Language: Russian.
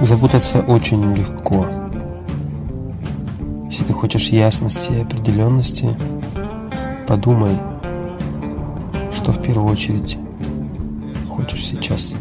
Запутаться очень легко. Если ты хочешь ясности и определенности, подумай, что в первую очередь хочешь сейчас.